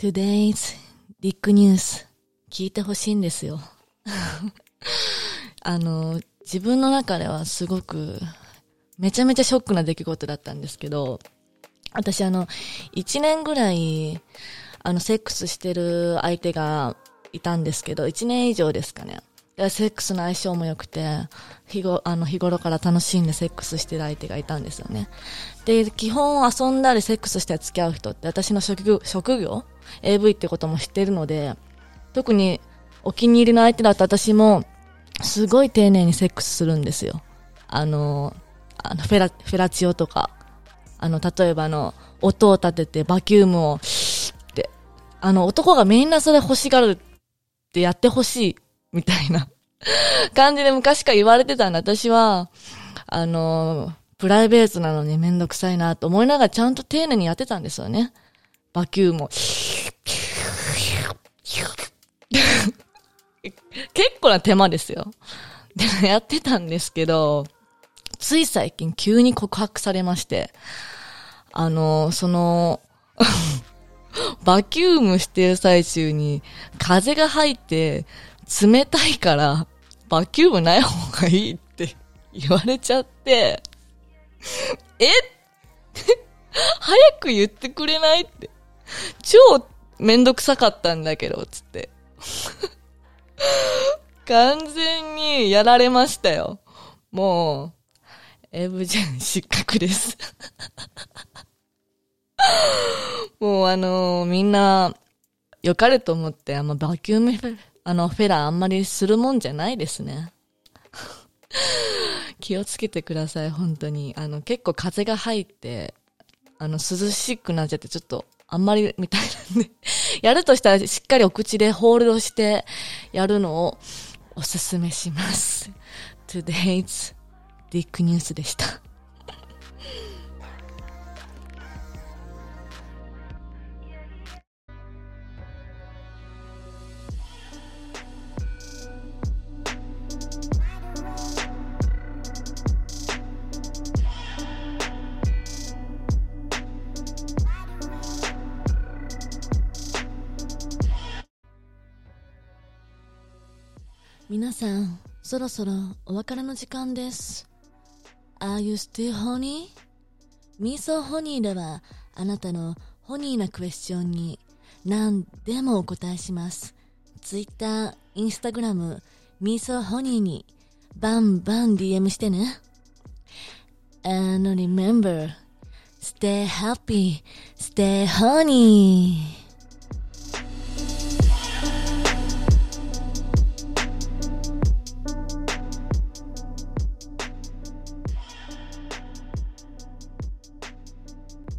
Today's Big News 聞いてほしいんですよ。あの、自分の中ではすごくめちゃめちゃショックな出来事だったんですけど、私あの、1年ぐらい、あの、セックスしてる相手がいたんですけど、1年以上ですかね。セックスの相性も良くて、日ご、あの、日頃から楽しんでセックスしてる相手がいたんですよね。で、基本遊んだりセックスして付き合う人って私の職業、職業 ?AV ってことも知ってるので、特にお気に入りの相手だと私も、すごい丁寧にセックスするんですよ。あの、あの、フェラ、フェラチオとか、あの、例えばの、音を立ててバキュームを、って、あの、男がみんなそれ欲しがるってやってほしい、みたいな感じで昔から言われてたんで、私は、あの、プライベートなのにめんどくさいなと思いながらちゃんと丁寧にやってたんですよね。バキューム。結構な手間ですよ。でも、やってたんですけど、つい最近急に告白されまして、あの、その、バキュームしてる最中に風が入って冷たいからバキュームない方がいいって 言われちゃって、え？早く言ってくれないって。超めんどくさかったんだけど、つって。完全にやられましたよ。もう、エブジェン失格です。もうあのーみんな、良かれと思って、あんまバキューム、あの、フェラーあんまりするもんじゃないですね。気をつけてください、本当に。あの、結構風が入って、あの、涼しくなっちゃって、ちょっと、あんまりみたいなんで、やるとしたらしっかりお口でホールドしてやるのをおすすめします。Today's Dick News でした。皆さん、そろそろお別れの時間です。Are you still honey? ミーソーホニーでは、あなたのホニーなクエスチョンに何でもお答えします。Twitter、Instagram、ミーソーホニーにバンバン DM してね。And remember, stay happy, stay honey.